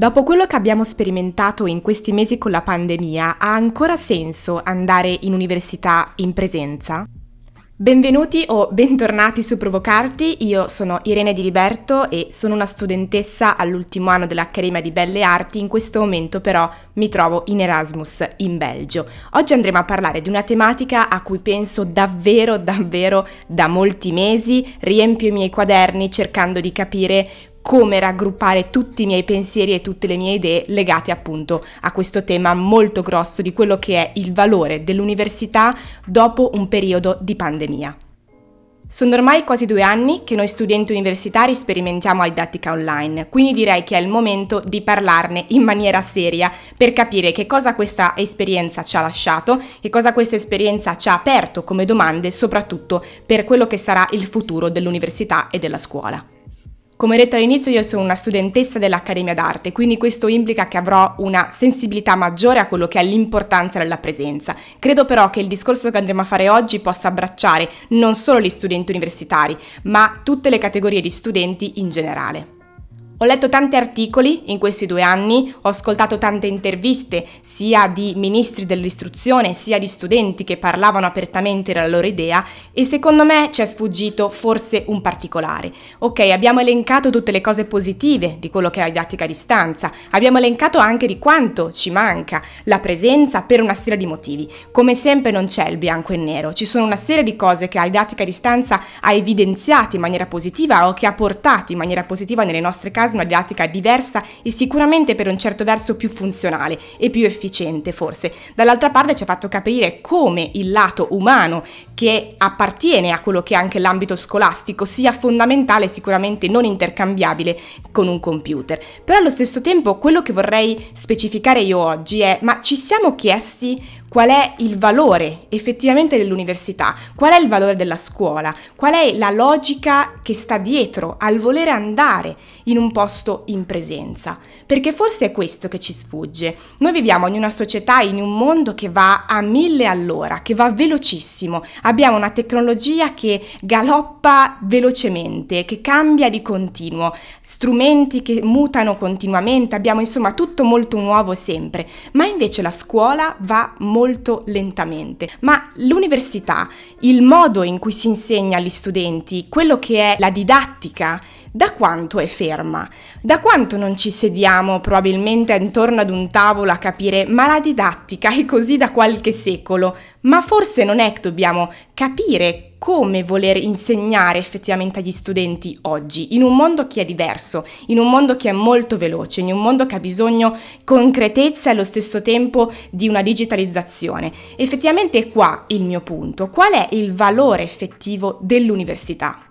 Dopo quello che abbiamo sperimentato in questi mesi con la pandemia, ha ancora senso andare in università in presenza? Benvenuti o bentornati su Provocarti, io sono Irene Di Liberto e sono una studentessa all'ultimo anno dell'Accademia di Belle Arti, in questo momento però mi trovo in Erasmus in Belgio. Oggi andremo a parlare di una tematica a cui penso davvero davvero da molti mesi, riempio i miei quaderni cercando di capire come raggruppare tutti i miei pensieri e tutte le mie idee legate appunto a questo tema molto grosso di quello che è il valore dell'università dopo un periodo di pandemia. Sono ormai quasi due anni che noi studenti universitari sperimentiamo la didattica online, quindi direi che è il momento di parlarne in maniera seria per capire che cosa questa esperienza ci ha lasciato, che cosa questa esperienza ci ha aperto come domande, soprattutto per quello che sarà il futuro dell'università e della scuola. Come detto all'inizio io sono una studentessa dell'Accademia d'Arte, quindi questo implica che avrò una sensibilità maggiore a quello che è l'importanza della presenza. Credo però che il discorso che andremo a fare oggi possa abbracciare non solo gli studenti universitari, ma tutte le categorie di studenti in generale. Ho letto tanti articoli in questi due anni, ho ascoltato tante interviste sia di ministri dell'istruzione sia di studenti che parlavano apertamente della loro idea e secondo me ci è sfuggito forse un particolare. Ok, abbiamo elencato tutte le cose positive di quello che è la didattica a distanza, abbiamo elencato anche di quanto ci manca la presenza per una serie di motivi. Come sempre non c'è il bianco e nero, ci sono una serie di cose che la didattica a distanza ha evidenziato in maniera positiva o che ha portato in maniera positiva nelle nostre case una didattica diversa e sicuramente per un certo verso più funzionale e più efficiente forse. Dall'altra parte ci ha fatto capire come il lato umano che appartiene a quello che è anche l'ambito scolastico sia fondamentale, sicuramente non intercambiabile con un computer. Però allo stesso tempo quello che vorrei specificare io oggi è ma ci siamo chiesti qual è il valore effettivamente dell'università, qual è il valore della scuola, qual è la logica che sta dietro al volere andare in un posto in presenza, perché forse è questo che ci sfugge. Noi viviamo in una società, in un mondo che va a mille all'ora, che va velocissimo, abbiamo una tecnologia che galoppa velocemente, che cambia di continuo, strumenti che mutano continuamente, abbiamo insomma tutto molto nuovo sempre, ma invece la scuola va molto molto lentamente. Ma l'università, il modo in cui si insegna agli studenti, quello che è la didattica, da quanto è ferma? Da quanto non ci sediamo probabilmente intorno ad un tavolo a capire ma la didattica è così da qualche secolo? Ma forse non è che dobbiamo capire come voler insegnare effettivamente agli studenti oggi, in un mondo che è diverso, in un mondo che è molto veloce, in un mondo che ha bisogno concretezza e allo stesso tempo di una digitalizzazione. Effettivamente è qua il mio punto. Qual è il valore effettivo dell'università?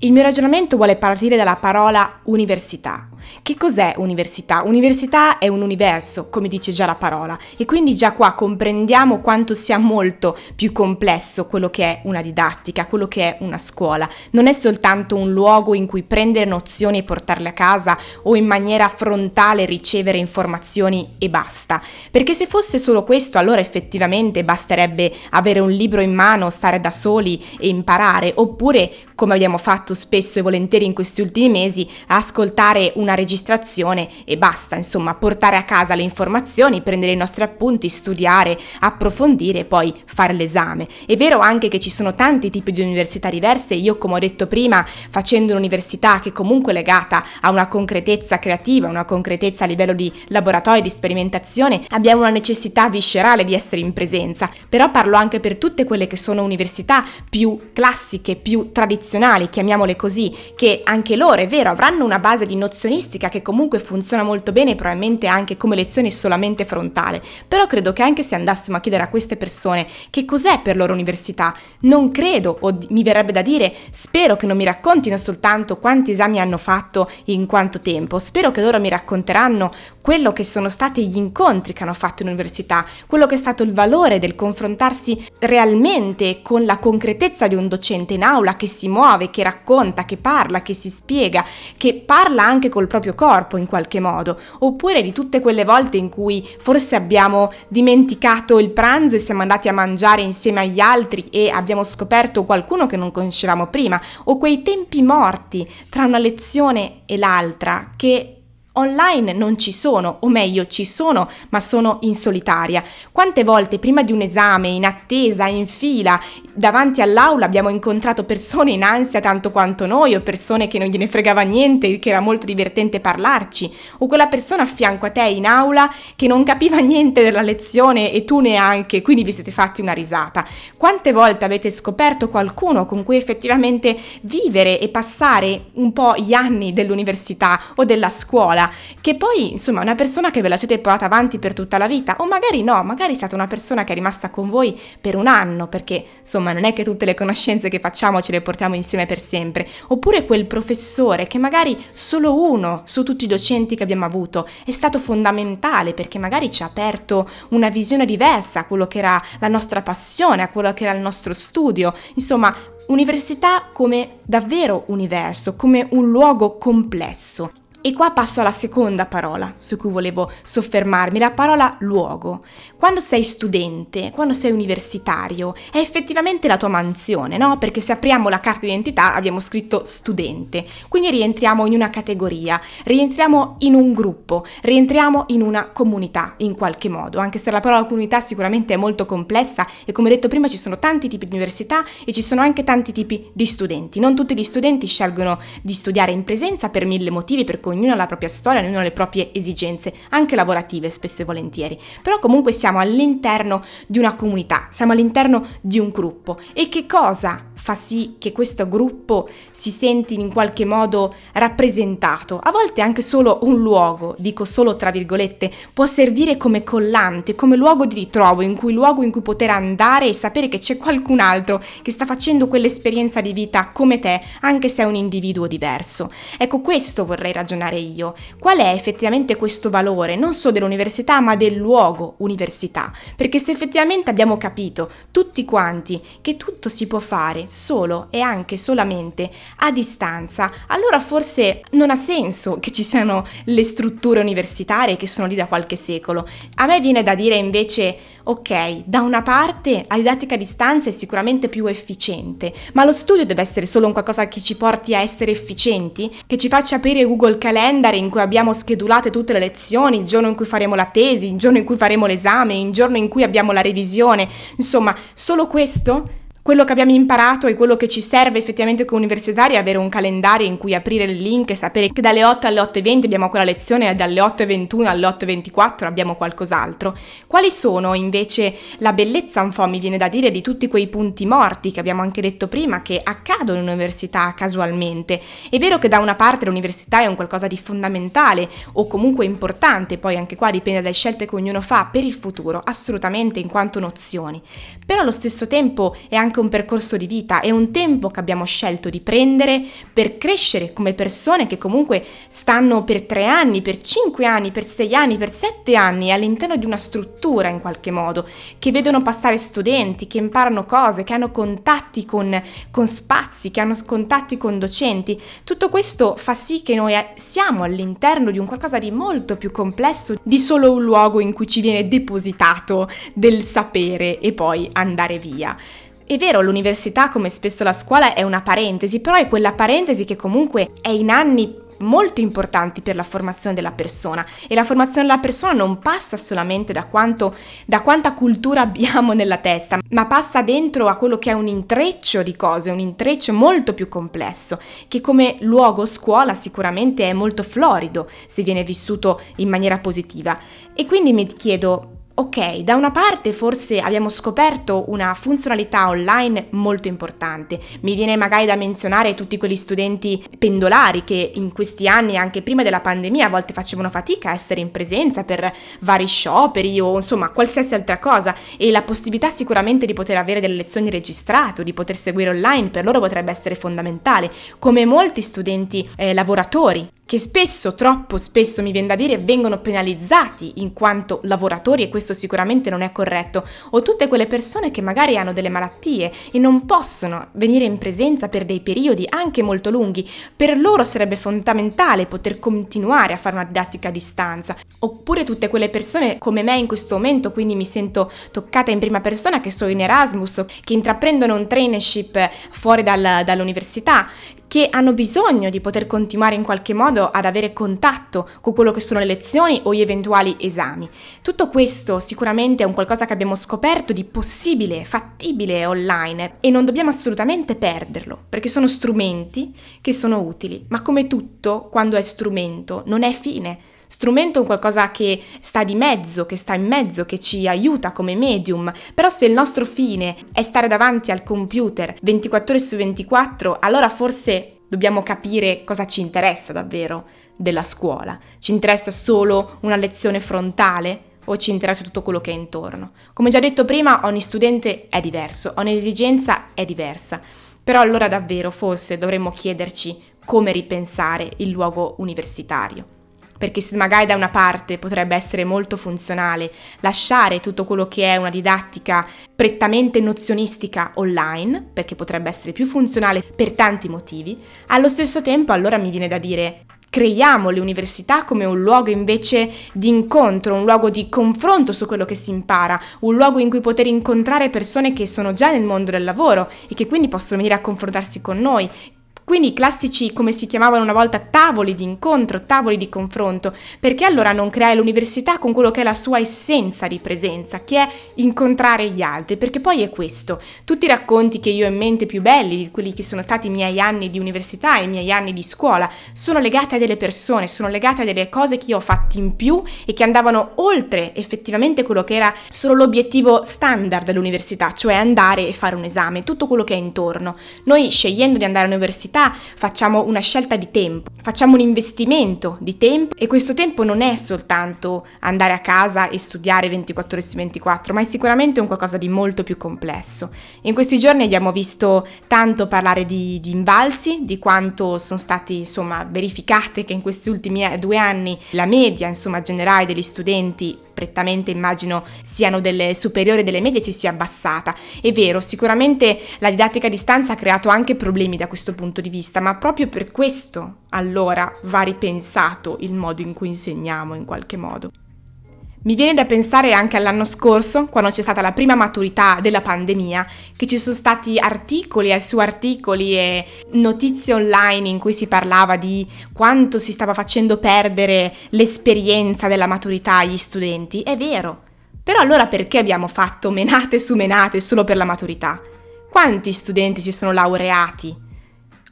Il mio ragionamento vuole partire dalla parola università. Che cos'è università? Università è un universo, come dice già la parola, e quindi già qua comprendiamo quanto sia molto più complesso quello che è una didattica, quello che è una scuola. Non è soltanto un luogo in cui prendere nozioni e portarle a casa o in maniera frontale ricevere informazioni e basta. Perché se fosse solo questo, allora effettivamente basterebbe avere un libro in mano, stare da soli e imparare, oppure, come abbiamo fatto spesso e volentieri in questi ultimi mesi, ascoltare una registrazione e basta, insomma, portare a casa le informazioni, prendere i nostri appunti, studiare, approfondire e poi fare l'esame. È vero anche che ci sono tanti tipi di università diverse, io come ho detto prima, facendo un'università che comunque è legata a una concretezza creativa, una concretezza a livello di laboratorio, di sperimentazione, abbiamo una necessità viscerale di essere in presenza, però parlo anche per tutte quelle che sono università più classiche, più tradizionali, chiamiamole così, che anche loro, è vero, avranno una base di nozionisti linguistica che comunque funziona molto bene, probabilmente anche come lezione solamente frontale, però credo che anche se andassimo a chiedere a queste persone che cos'è per loro università, non credo, o mi verrebbe da dire, spero che non mi raccontino soltanto quanti esami hanno fatto in quanto tempo, spero che loro mi racconteranno quello che sono stati gli incontri che hanno fatto in università, quello che è stato il valore del confrontarsi realmente con la concretezza di un docente in aula che si muove, che racconta, che parla, che si spiega, che parla anche col proprio proprio corpo in qualche modo, oppure di tutte quelle volte in cui forse abbiamo dimenticato il pranzo e siamo andati a mangiare insieme agli altri e abbiamo scoperto qualcuno che non conoscevamo prima, o quei tempi morti tra una lezione e l'altra che Online non ci sono, o meglio ci sono, ma sono in solitaria. Quante volte prima di un esame, in attesa, in fila, davanti all'aula abbiamo incontrato persone in ansia tanto quanto noi, o persone che non gliene fregava niente, che era molto divertente parlarci, o quella persona a fianco a te in aula che non capiva niente della lezione e tu neanche, quindi vi siete fatti una risata. Quante volte avete scoperto qualcuno con cui effettivamente vivere e passare un po' gli anni dell'università o della scuola? Che poi insomma una persona che ve la siete portata avanti per tutta la vita o magari no, magari è stata una persona che è rimasta con voi per un anno perché insomma non è che tutte le conoscenze che facciamo ce le portiamo insieme per sempre, oppure quel professore che magari solo uno su tutti i docenti che abbiamo avuto è stato fondamentale perché magari ci ha aperto una visione diversa a quello che era la nostra passione, a quello che era il nostro studio, insomma Università come davvero universo, come un luogo complesso. E qua passo alla seconda parola su cui volevo soffermarmi, la parola luogo. Quando sei studente, quando sei universitario, è effettivamente la tua mansione, no? Perché se apriamo la carta d'identità abbiamo scritto studente, quindi rientriamo in una categoria, rientriamo in un gruppo, rientriamo in una comunità in qualche modo, anche se la parola comunità sicuramente è molto complessa e come detto prima ci sono tanti tipi di università e ci sono anche tanti tipi di studenti. Non tutti gli studenti scelgono di studiare in presenza per mille motivi, per cui ognuno ha la propria storia, ognuno ha le proprie esigenze, anche lavorative spesso e volentieri, però comunque siamo all'interno di una comunità, siamo all'interno di un gruppo. E che cosa fa sì che questo gruppo si senti in qualche modo rappresentato. A volte anche solo un luogo, dico solo tra virgolette, può servire come collante, come luogo di ritrovo, in cui luogo in cui poter andare e sapere che c'è qualcun altro che sta facendo quell'esperienza di vita come te, anche se è un individuo diverso. Ecco, questo vorrei ragionare io. Qual è effettivamente questo valore, non solo dell'università, ma del luogo università? Perché se effettivamente abbiamo capito tutti quanti che tutto si può fare solo e anche solamente a distanza, allora forse non ha senso che ci siano le strutture universitarie che sono lì da qualche secolo. A me viene da dire invece, ok, da una parte la didattica a distanza è sicuramente più efficiente, ma lo studio deve essere solo un qualcosa che ci porti a essere efficienti, che ci faccia aprire Google Calendar in cui abbiamo schedulate tutte le lezioni, il giorno in cui faremo la tesi, il giorno in cui faremo l'esame, il giorno in cui abbiamo la revisione, insomma, solo questo? Quello che abbiamo imparato e quello che ci serve effettivamente come universitari è avere un calendario in cui aprire il link e sapere che dalle 8 alle 8.20 abbiamo quella lezione e dalle 8.21 alle 8.24 abbiamo qualcos'altro. Quali sono invece la bellezza un po' mi viene da dire di tutti quei punti morti che abbiamo anche detto prima che accadono in università casualmente? È vero che da una parte l'università è un qualcosa di fondamentale o comunque importante, poi anche qua dipende dalle scelte che ognuno fa per il futuro, assolutamente in quanto nozioni, però allo stesso tempo è anche un percorso di vita, è un tempo che abbiamo scelto di prendere per crescere come persone che comunque stanno per tre anni, per cinque anni, per sei anni, per sette anni all'interno di una struttura in qualche modo, che vedono passare studenti, che imparano cose, che hanno contatti con, con spazi, che hanno contatti con docenti. Tutto questo fa sì che noi siamo all'interno di un qualcosa di molto più complesso di solo un luogo in cui ci viene depositato del sapere e poi andare via. È vero, l'università, come spesso la scuola, è una parentesi, però è quella parentesi che comunque è in anni molto importanti per la formazione della persona e la formazione della persona non passa solamente da, quanto, da quanta cultura abbiamo nella testa, ma passa dentro a quello che è un intreccio di cose, un intreccio molto più complesso, che come luogo scuola sicuramente è molto florido se viene vissuto in maniera positiva. E quindi mi chiedo, Ok, da una parte forse abbiamo scoperto una funzionalità online molto importante. Mi viene magari da menzionare tutti quegli studenti pendolari che in questi anni, anche prima della pandemia, a volte facevano fatica a essere in presenza per vari scioperi o insomma qualsiasi altra cosa e la possibilità sicuramente di poter avere delle lezioni registrate o di poter seguire online per loro potrebbe essere fondamentale, come molti studenti eh, lavoratori che spesso, troppo spesso mi viene da dire, vengono penalizzati in quanto lavoratori e questo sicuramente non è corretto, o tutte quelle persone che magari hanno delle malattie e non possono venire in presenza per dei periodi anche molto lunghi, per loro sarebbe fondamentale poter continuare a fare una didattica a distanza, oppure tutte quelle persone come me in questo momento, quindi mi sento toccata in prima persona che sono in Erasmus, che intraprendono un traineeship fuori dal, dall'università, che hanno bisogno di poter continuare in qualche modo ad avere contatto con quello che sono le lezioni o gli eventuali esami. Tutto questo sicuramente è un qualcosa che abbiamo scoperto di possibile, fattibile online e non dobbiamo assolutamente perderlo, perché sono strumenti che sono utili, ma come tutto, quando è strumento, non è fine Strumento è un qualcosa che sta di mezzo, che sta in mezzo, che ci aiuta come medium, però se il nostro fine è stare davanti al computer 24 ore su 24, allora forse dobbiamo capire cosa ci interessa davvero della scuola. Ci interessa solo una lezione frontale? o ci interessa tutto quello che è intorno. Come già detto prima, ogni studente è diverso, ogni esigenza è diversa, però allora davvero forse dovremmo chiederci come ripensare il luogo universitario perché se magari da una parte potrebbe essere molto funzionale lasciare tutto quello che è una didattica prettamente nozionistica online, perché potrebbe essere più funzionale per tanti motivi, allo stesso tempo allora mi viene da dire creiamo le università come un luogo invece di incontro, un luogo di confronto su quello che si impara, un luogo in cui poter incontrare persone che sono già nel mondo del lavoro e che quindi possono venire a confrontarsi con noi, quindi i classici, come si chiamavano una volta, tavoli di incontro, tavoli di confronto, perché allora non creare l'università con quello che è la sua essenza di presenza, che è incontrare gli altri, perché poi è questo. Tutti i racconti che io ho in mente più belli, quelli che sono stati i miei anni di università, i miei anni di scuola, sono legati a delle persone, sono legati a delle cose che io ho fatto in più e che andavano oltre effettivamente quello che era solo l'obiettivo standard dell'università, cioè andare e fare un esame, tutto quello che è intorno. Noi scegliendo di andare all'università realtà facciamo una scelta di tempo, facciamo un investimento di tempo e questo tempo non è soltanto andare a casa e studiare 24 ore su 24, ma è sicuramente un qualcosa di molto più complesso. In questi giorni abbiamo visto tanto parlare di, di invalsi, di quanto sono stati insomma verificate che in questi ultimi due anni la media insomma generale degli studenti prettamente immagino siano delle superiori delle medie si sia abbassata. È vero, sicuramente la didattica a distanza ha creato anche problemi da questo punto di vista, ma proprio per questo allora va ripensato il modo in cui insegniamo in qualche modo. Mi viene da pensare anche all'anno scorso, quando c'è stata la prima maturità della pandemia, che ci sono stati articoli e su articoli e notizie online in cui si parlava di quanto si stava facendo perdere l'esperienza della maturità agli studenti. È vero. Però allora perché abbiamo fatto menate su menate solo per la maturità? Quanti studenti si sono laureati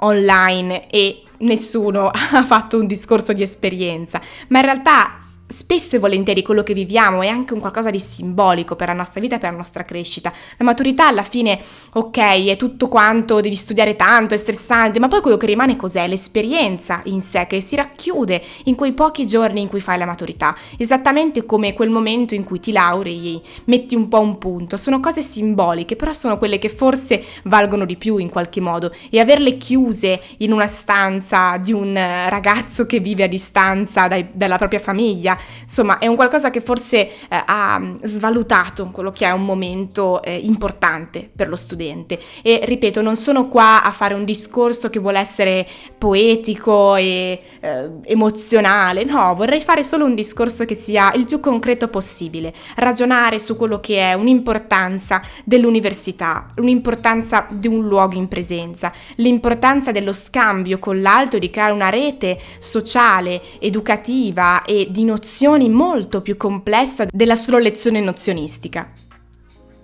online e nessuno ha fatto un discorso di esperienza? Ma in realtà spesso e volentieri quello che viviamo è anche un qualcosa di simbolico per la nostra vita e per la nostra crescita. La maturità alla fine, ok, è tutto quanto, devi studiare tanto, è stressante, ma poi quello che rimane cos'è? L'esperienza in sé che si racchiude in quei pochi giorni in cui fai la maturità, esattamente come quel momento in cui ti laurei, metti un po' un punto. Sono cose simboliche, però sono quelle che forse valgono di più in qualche modo e averle chiuse in una stanza di un ragazzo che vive a distanza dai, dalla propria famiglia, insomma è un qualcosa che forse eh, ha svalutato quello che è un momento eh, importante per lo studente. E ripeto non sono qua a fare un discorso che vuole essere poetico e eh, emozionale, no, vorrei fare solo un discorso che sia il più concreto possibile, ragionare su quello che è un'importanza dell'università, un'importanza di un luogo in presenza, l'importanza dello scambio con l'altro, di creare una rete sociale, educativa e di nozioni nozioni molto più complessa della solo lezione nozionistica.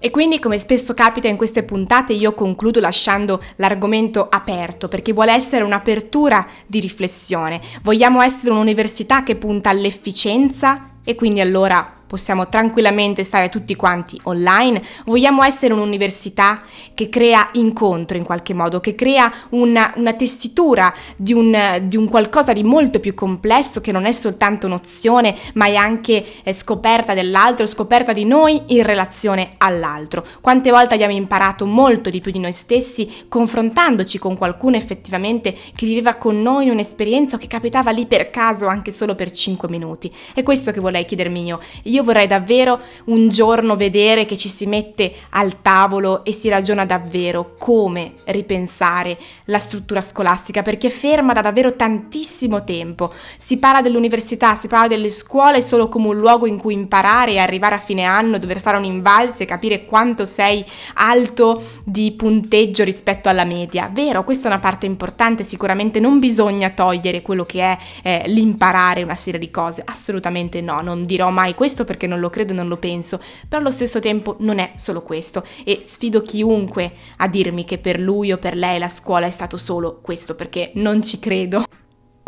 E quindi, come spesso capita in queste puntate, io concludo lasciando l'argomento aperto, perché vuole essere un'apertura di riflessione. Vogliamo essere un'università che punta all'efficienza e quindi allora possiamo tranquillamente stare tutti quanti online, vogliamo essere un'università che crea incontro in qualche modo, che crea una, una tessitura di un, di un, qualcosa di molto più complesso che non è soltanto nozione, ma è anche eh, scoperta dell'altro, scoperta di noi in relazione all'altro. Quante volte abbiamo imparato molto di più di noi stessi confrontandoci con qualcuno effettivamente che viveva con noi un'esperienza che capitava lì per caso anche solo per 5 minuti. È questo che vuole vorrei chiedermi io. Io vorrei davvero un giorno vedere che ci si mette al tavolo e si ragiona davvero come ripensare la struttura scolastica, perché è ferma da davvero tantissimo tempo. Si parla dell'università, si parla delle scuole solo come un luogo in cui imparare e arrivare a fine anno, dover fare un invalso e capire quanto sei alto di punteggio rispetto alla media. Vero, questa è una parte importante, sicuramente non bisogna togliere quello che è eh, l'imparare una serie di cose, assolutamente no, non dirò mai questo perché non lo credo, non lo penso, però allo stesso tempo non è solo questo e sfido chiunque a dirmi che per lui o per lei la scuola è stato solo questo perché non ci credo.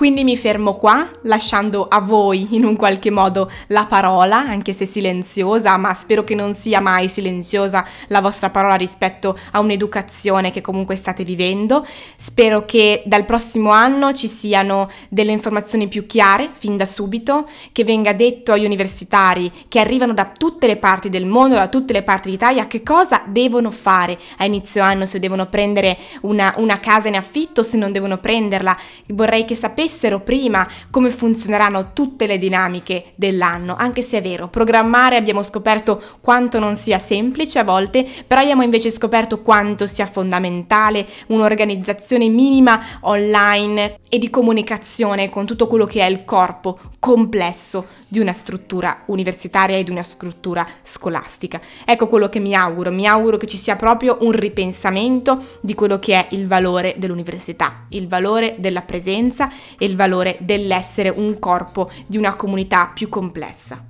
Quindi mi fermo qua, lasciando a voi in un qualche modo la parola, anche se silenziosa, ma spero che non sia mai silenziosa la vostra parola rispetto a un'educazione che comunque state vivendo. Spero che dal prossimo anno ci siano delle informazioni più chiare fin da subito, che venga detto agli universitari che arrivano da tutte le parti del mondo, da tutte le parti d'Italia, che cosa devono fare a inizio anno, se devono prendere una, una casa in affitto, se non devono prenderla. Vorrei che sapessero sapessero prima come funzioneranno tutte le dinamiche dell'anno, anche se è vero, programmare abbiamo scoperto quanto non sia semplice a volte, però abbiamo invece scoperto quanto sia fondamentale un'organizzazione minima online e di comunicazione con tutto quello che è il corpo complesso di una struttura universitaria e di una struttura scolastica. Ecco quello che mi auguro, mi auguro che ci sia proprio un ripensamento di quello che è il valore dell'università, il valore della presenza e il valore dell'essere un corpo di una comunità più complessa.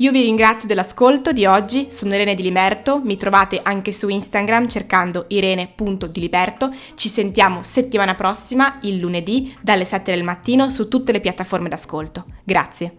Io vi ringrazio dell'ascolto di oggi, sono Irene Di Liberto, mi trovate anche su Instagram cercando irene.diliberto, ci sentiamo settimana prossima, il lunedì, dalle 7 del mattino su tutte le piattaforme d'ascolto. Grazie.